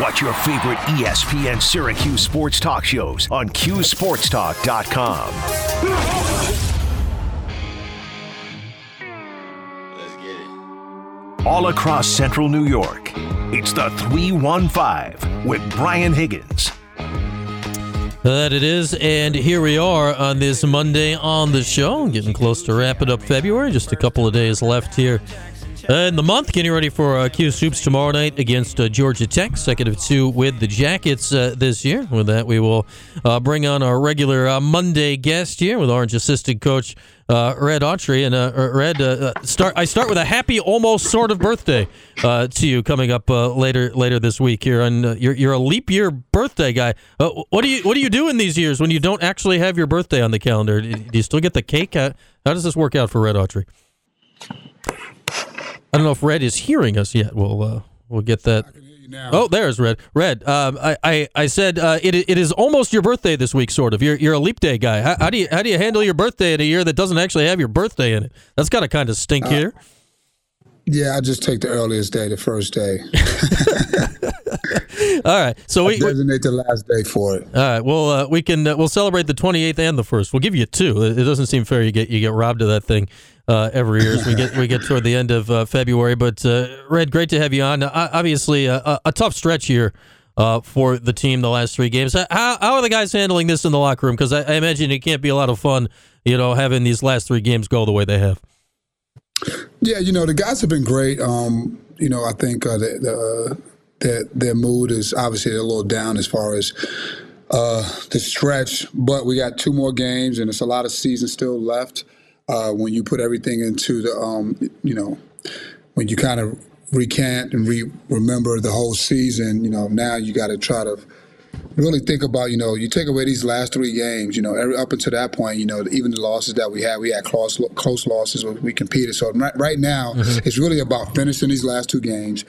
Watch your favorite ESPN Syracuse sports talk shows on QSportsTalk.com. Let's get it. All across central New York, it's the 315 with Brian Higgins. That it is, and here we are on this Monday on the show, getting close to wrapping up February. Just a couple of days left here in the month. Getting ready for uh, 'Cuse hoops tomorrow night against uh, Georgia Tech, second of two with the Jackets uh, this year. With that, we will uh, bring on our regular uh, Monday guest here with Orange assistant coach Red Autry. And Red, start. I start with a happy, almost sort of birthday to you coming up later later this week. Here, and you're you're a leap year birthday guy. What do you what do you do in these years when you don't actually have your birthday on the calendar? Do you still get the cake? How, how does this work out for Red Autry? I don't know if Red is hearing us yet. We'll uh, we'll get that. Oh, there's Red. Red. Um, I, I, I said uh, it, it is almost your birthday this week, sort of. You're, you're a leap day guy. How, how do you how do you handle your birthday in a year that doesn't actually have your birthday in it? That's got to kind of stink here. Yeah, I just take the earliest day, the first day. All right, so we, we- Designate the last day for it. all right. Well, uh, we can uh, we'll celebrate the 28th and the first. We'll give you two. It it doesn't seem fair. You get you get robbed of that thing uh, every year as we get we get toward the end of uh, February. But uh, Red, great to have you on. Uh, obviously, a, a- a tough stretch here. Uh, for the team, the last three games, how, how are the guys handling this in the locker room? Because I, I imagine it can't be a lot of fun, you know, having these last three games go the way they have. Yeah, you know the guys have been great. Um, you know, I think uh, the, the, uh, their their mood is obviously a little down as far as uh, the stretch, but we got two more games and it's a lot of season still left. Uh, when you put everything into the, um, you know, when you kind of recant and re- remember the whole season, you know, now you got to try to really think about, you know, you take away these last three games, you know, every, up until that point, you know, even the losses that we had, we had close, close losses we competed. So right, right now, it's really about finishing these last two games.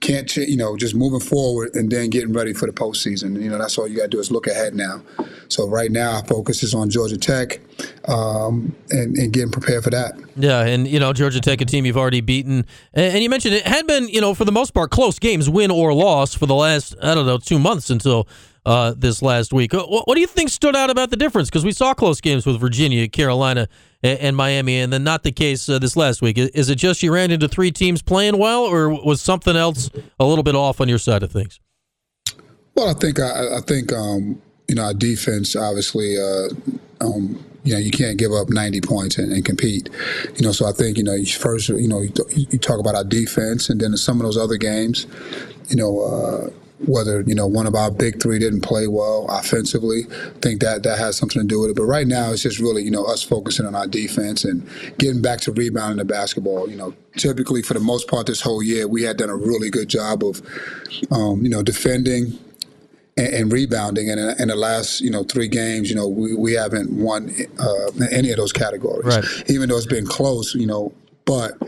Can't, you know, just moving forward and then getting ready for the postseason. You know, that's all you got to do is look ahead now. So right now, our focus is on Georgia Tech um, and, and getting prepared for that. Yeah, and you know Georgia Tech, a team you've already beaten, and you mentioned it had been, you know, for the most part, close games, win or loss, for the last I don't know two months until uh, this last week. What, what do you think stood out about the difference? Because we saw close games with Virginia, Carolina, and, and Miami, and then not the case uh, this last week. Is, is it just you ran into three teams playing well, or was something else a little bit off on your side of things? Well, I think I, I think um, you know our defense obviously. Uh, um, you know, you can't give up 90 points and, and compete. You know, so I think you know first you know you, you talk about our defense, and then some of those other games, you know. Uh, whether you know one of our big three didn't play well offensively, I think that that has something to do with it. But right now, it's just really you know us focusing on our defense and getting back to rebounding the basketball. You know, typically for the most part this whole year, we had done a really good job of um, you know defending and, and rebounding. And in, in the last, you know, three games, you know, we, we haven't won uh, any of those categories. Right. Even though it's been close, you know, but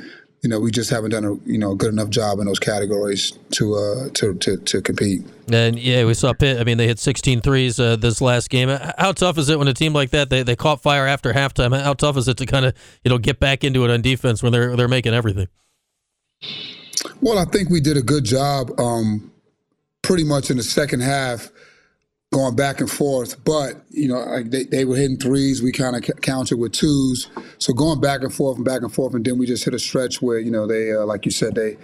you know, we just haven't done a you know good enough job in those categories to uh, to, to to compete. And yeah, we saw Pitt. I mean, they hit 16 threes uh, this last game. How tough is it when a team like that they, they caught fire after halftime? How tough is it to kind of you know get back into it on defense when they're they're making everything? Well, I think we did a good job, um, pretty much in the second half, going back and forth. But you know, like they, they were hitting threes. We kind of countered with twos. So going back and forth and back and forth, and then we just hit a stretch where you know they, uh, like you said, they,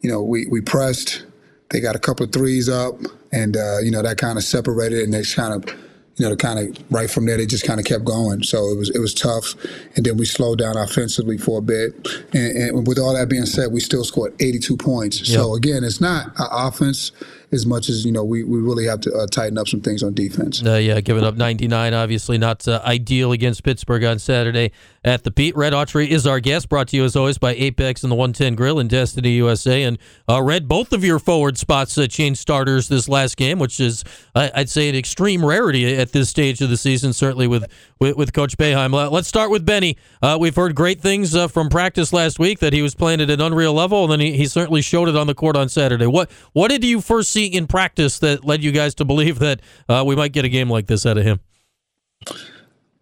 you know, we we pressed. They got a couple of threes up, and uh, you know that kind of separated, and they kind of. You know, kind of right from there, they just kind of kept going. So it was it was tough, and then we slowed down offensively for a bit. And, and with all that being said, we still scored 82 points. So again, it's not our offense as much as you know we, we really have to uh, tighten up some things on defense. Uh, yeah, giving up 99, obviously not uh, ideal against Pittsburgh on Saturday at the Pete. Red Autry is our guest, brought to you as always by Apex and the 110 Grill in Destiny, USA. And uh, Red, both of your forward spots uh, changed starters this last game, which is, I'd say, an extreme rarity at this stage of the season, certainly with, with, with Coach Beheim. Uh, Let's start with Benny. Uh, we've heard great things from practice last week that he was playing at an unreal level, and then he, he certainly showed it on the court on Saturday. What, what did you first see in practice that led you guys to believe that uh, we might get a game like this out of him?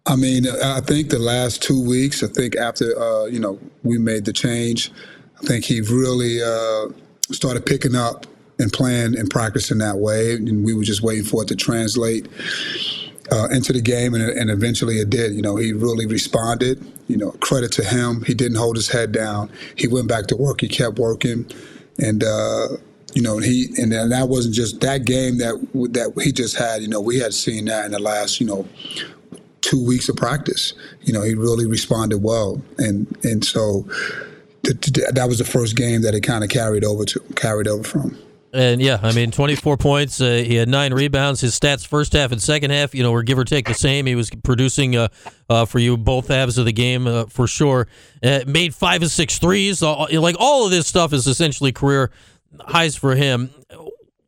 I mean, I think the last two weeks, I think after uh, you know we made the change, I think he really uh, started picking up and playing and practicing that way, and we were just waiting for it to translate. Uh, into the game, and, and, eventually it did. You know, he really responded. You know, credit to him. He didn't hold his head down. He went back to work. He kept working, and uh, you know, he and that wasn't just that game that that he just had. You know, we had seen that in the last you know two weeks of practice. You know, he really responded well, and and so that was the first game that it kind of carried over to carried over from. And yeah, I mean, 24 points. Uh, he had nine rebounds. His stats first half and second half, you know, were give or take the same. He was producing uh, uh, for you both halves of the game uh, for sure. Uh, made five of six threes. like all of this stuff is essentially career highs for him.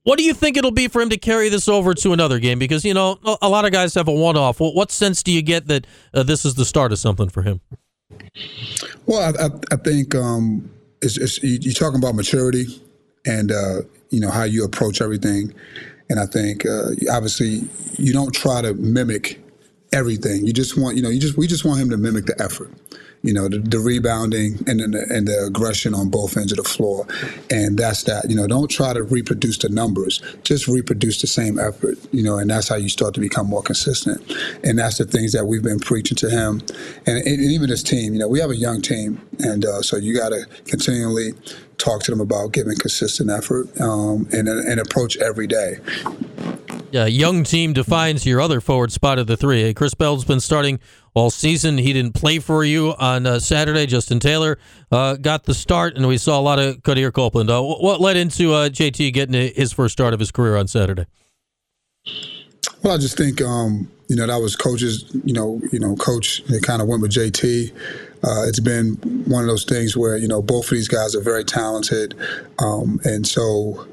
What do you think it'll be for him to carry this over to another game? Because you know a lot of guys have a one-off. what sense do you get that uh, this is the start of something for him? Well, I, I think um, it's, it's, you're talking about maturity and uh, you know how you approach everything, and I think uh, obviously you don't try to mimic everything. You just want you know you just we just want him to mimic the effort you know, the, the rebounding and the, and the aggression on both ends of the floor. And that's that. You know, don't try to reproduce the numbers. Just reproduce the same effort, you know, and that's how you start to become more consistent. And that's the things that we've been preaching to him. And, and even his team, you know, we have a young team. And uh, so you got to continually talk to them about giving consistent effort um, and, and approach every day. Yeah, young team defines your other forward spot of the three. Chris Bell's been starting all season. He didn't play for you on uh, Saturday. Justin Taylor uh, got the start, and we saw a lot of Quadir Copeland. Uh, what led into uh, JT getting his first start of his career on Saturday? Well, I just think um, you know that was coaches. You know, you know, coach. They kind of went with JT. Uh, it's been one of those things where you know both of these guys are very talented, um, and so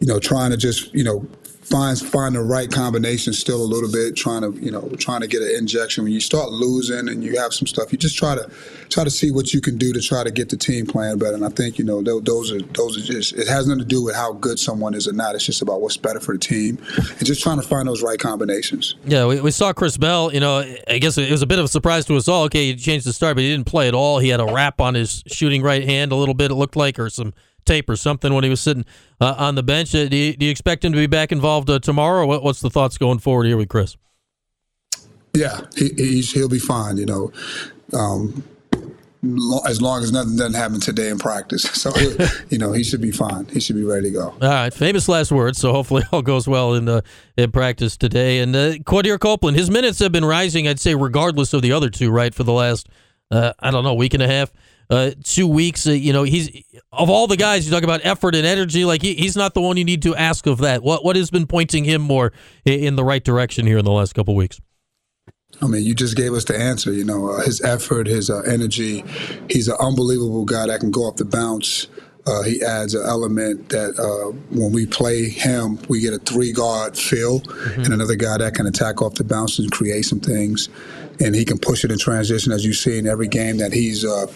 you know trying to just you know find find the right combination still a little bit trying to you know trying to get an injection. When you start losing and you have some stuff you just try to try to see what you can do to try to get the team playing better. And I think you know those are those are just it has nothing to do with how good someone is or not. It's just about what's better for the team and just trying to find those right combinations. Yeah we, we saw Chris Bell you know I guess it was a bit of a surprise to us all. Okay he changed the start but he didn't play at all. He had a wrap on his shooting right hand a little bit it looked like or some tape or something when he was sitting uh, on the bench. Uh, do, you, do, you, expect him to be back involved uh, tomorrow? What, what's the thoughts going forward here with Chris? Yeah, he, he'll be fine. You know, um, as long as nothing doesn't happen today in practice. So, you know, he should be fine. He should be ready to go. All right. Famous last words. So hopefully all goes well in the in practice today. And uh, Quadir Copeland, his minutes have been rising, I'd say, regardless of the other two, right, for the last, uh, I don't know, week and a half uh, two weeks. Uh, you know, he's of all the guys you talk about effort and energy. Like he, he's not the one you need to ask of that. What what has been pointing him more in the right direction here in the last couple weeks? I mean, you just gave us the answer. You know, uh, his effort, his uh, energy. He's an unbelievable guy that can go off the bounce. Uh, he adds an element that uh, when we play him, we get a three guard feel mm-hmm. and another guy that can attack off the bounce and create some things and he can push it in transition, as you see in every game that he's uh,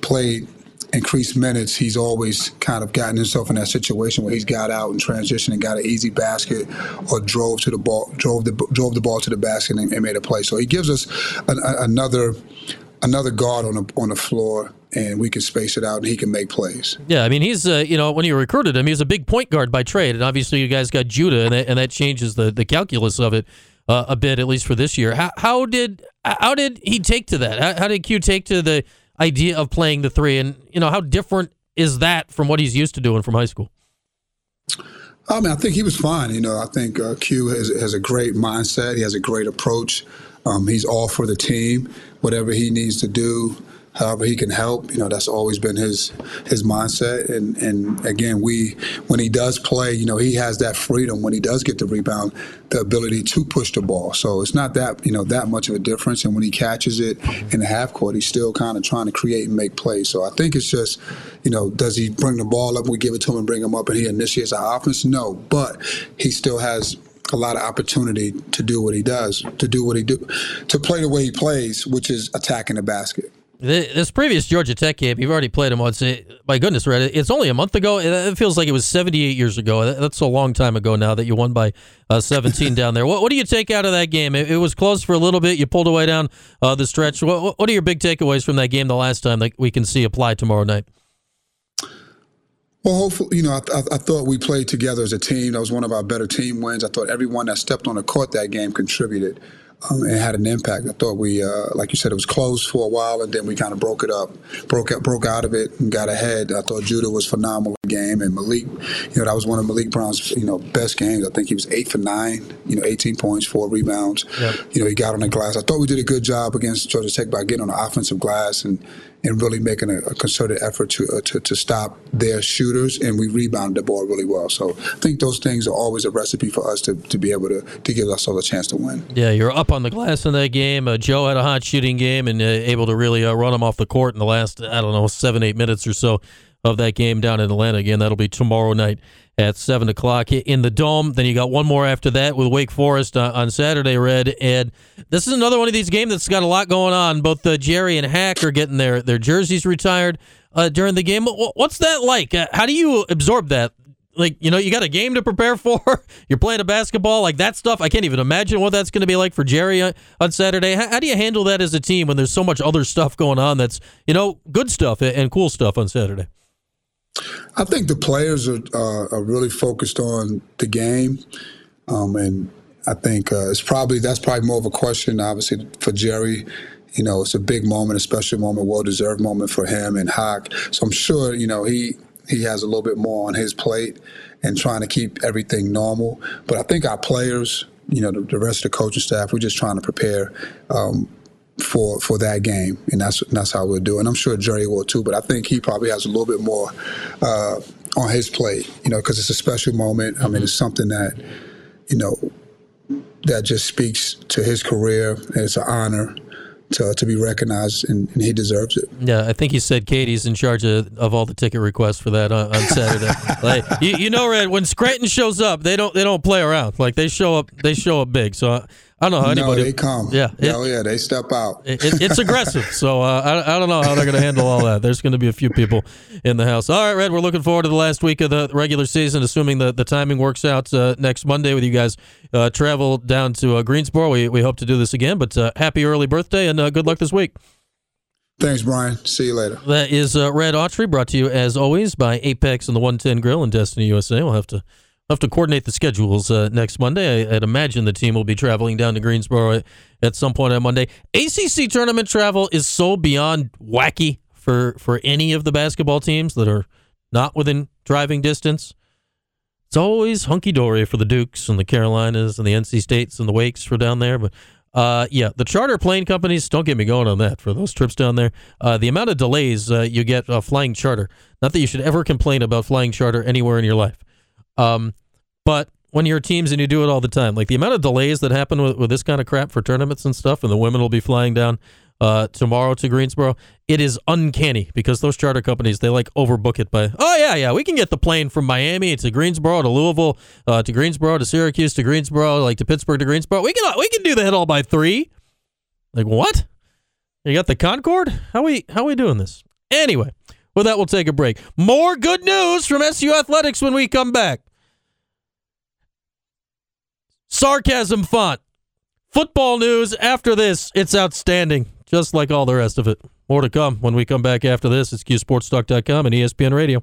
played. Increased minutes, he's always kind of gotten himself in that situation where he's got out in transition and got an easy basket, or drove to the ball, drove the drove the ball to the basket and, and made a play. So he gives us an, a, another another guard on the on the floor and we can space it out and he can make plays. Yeah, I mean he's uh, you know when you recruited him, he was a big point guard by trade, and obviously you guys got Judah, and that, and that changes the the calculus of it uh, a bit at least for this year. How, how did how did he take to that? How, how did Q take to the idea of playing the three, and you know how different is that from what he's used to doing from high school? I mean, I think he was fine. You know, I think uh, Q has, has a great mindset. He has a great approach. Um, he's all for the team. Whatever he needs to do, however he can help. You know, that's always been his his mindset. And and again, we when he does play, you know, he has that freedom when he does get the rebound, the ability to push the ball. So it's not that you know that much of a difference. And when he catches it in the half court, he's still kind of trying to create and make plays. So I think it's just, you know, does he bring the ball up? We give it to him and bring him up, and he initiates our offense. No, but he still has a lot of opportunity to do what he does, to do what he do, to play the way he plays, which is attacking the basket. This previous Georgia Tech game, you've already played them once. My goodness, Red, it's only a month ago. It feels like it was 78 years ago. That's a long time ago now that you won by uh, 17 down there. What, what, do you take out of that game? It, it, was close for a little bit. You pulled away down uh, the stretch. What, what, are your big takeaways from that game the last time that we can see apply tomorrow night? Well, hopefully, you know, I, I, I, thought we played together as a team. That was one of our better team wins. I thought everyone that stepped on the court that game contributed um, and had an impact. I thought we, uh, like you said, it was close for a while, and then we kind of broke it up, broke broke out of it, and got ahead. I thought Judah was phenomenal game, and Maliq, you know, that was one of Maliq Brown's, you know, best games. I think he was eight for nine, you know, 18 points, four rebounds. Yep. You know, he got on the glass. I thought we did a good job against Georgia Tech by getting on the offensive glass and and really making a, a concerted effort to, uh, to to stop their shooters, and we rebounded the ball really well. So I think those things are always a recipe for us to, to be able to to give ourselves a chance to win. Yeah, you're up on the glass in that game. Uh, Joe had a hot shooting game and uh, able to really uh, run them off the court in the last I don't know seven eight minutes or so of that game down in Atlanta. Again, that'll be tomorrow night at 7 o'clock in the Dome. Then you got one more after that with Wake Forest uh, on Saturday, Red. And this is another one of these games that's got a lot going on. Both uh, Gerry and Hak are getting their, their jerseys retired uh, during the game. What's that like? Uh, how do you absorb that? Like, you know, you got a game to prepare for. You're playing a basketball, like that stuff. I can't even imagine what that's going to be like for Gerry on, on Saturday. How, how do you handle that as a team when there's so much other stuff going on that's, you know, good stuff and cool stuff on Saturday? I think the players are uh, are really focused on the game, um, and I think uh, it's probably that's probably more of a question, obviously, for Gerry. You know, it's a big moment, a special moment, well deserved moment for him and Hak. So I'm sure you know he he has a little bit more on his plate and trying to keep everything normal. But I think our players, you know, the, the rest of the coaching staff, we're just trying to prepare um, for for that game, and that's that's how we'll do. it. And I'm sure Gerry will too, but I think he probably has a little bit more uh, on his plate, you know, because it's a special moment. I mean, it's something that you know that just speaks to his career, and it's an honor to, to be recognized, and, and, he deserves it. Yeah, I think he said Katie's in charge of, of all the ticket requests for that on, on Saturday. like you, you know, Red, when Scranton shows up, they don't they don't play around. Like they show up, they show up big. So I don't know how anybody. No, they come. Yeah. It, oh, yeah, they step out. It, it, it's aggressive. So uh, I, I don't know how they're going to handle all that. There's going to be a few people in the house. All right, Red, we're looking forward to the last week of the regular season, assuming the, the timing works out uh, next Monday with you guys. Uh, travel down to uh, Greensboro. We, we hope to do this again, but uh, happy early birthday and uh, good luck this week. Thanks, Brian. See you later. That is Red Autry, brought to you as always by Apex and the 110 Grill in Destiny USA. We'll have to have to coordinate the schedules uh, next Monday. I, would imagine the team will be traveling down to Greensboro at some point on Monday. ACC tournament travel is so beyond wacky for for any of the basketball teams that are not within driving distance. It's always hunky dory for the Dukes and the Carolinas and the NC States and the Wakes for down there, but. Uh, yeah, the charter plane companies, don't get me going on that for those trips down there. Uh, the amount of delays uh, you get uh, flying charter, not that you should ever complain about flying charter anywhere in your life. Um, but when you're teams and you do it all the time, like the amount of delays that happen with, with this kind of crap for tournaments and stuff, and the women will be flying down uh, tomorrow to Greensboro, it is uncanny because those charter companies they like overbook it by oh yeah yeah we can get the plane from Miami to Greensboro to Louisville uh, to Greensboro to Syracuse to Greensboro like to Pittsburgh to Greensboro. We can we can do that all by three. Like what? You got the Concorde? How we how we doing this? Anyway with that we'll take a break. More good news from SU Athletics when we come back. Sarcasm font. Football news after this. It's outstanding, just like all the rest of it. More to come when we come back after this. It's QSportsTalk.com and ESPN Radio.